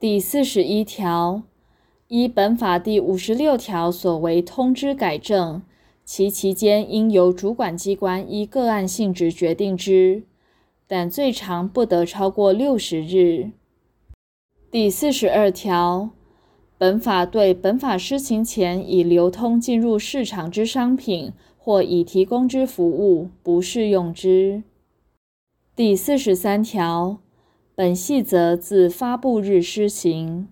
第四十一条，依本法第五十六条所为通知改正，其期间应由主管机关依个案性质决定之，但最长不得超过六十日。第四十二条，本法对本法施行前已流通进入市场之商品或已提供之服务，不适用之。第四十三条。本细则自发布日施行。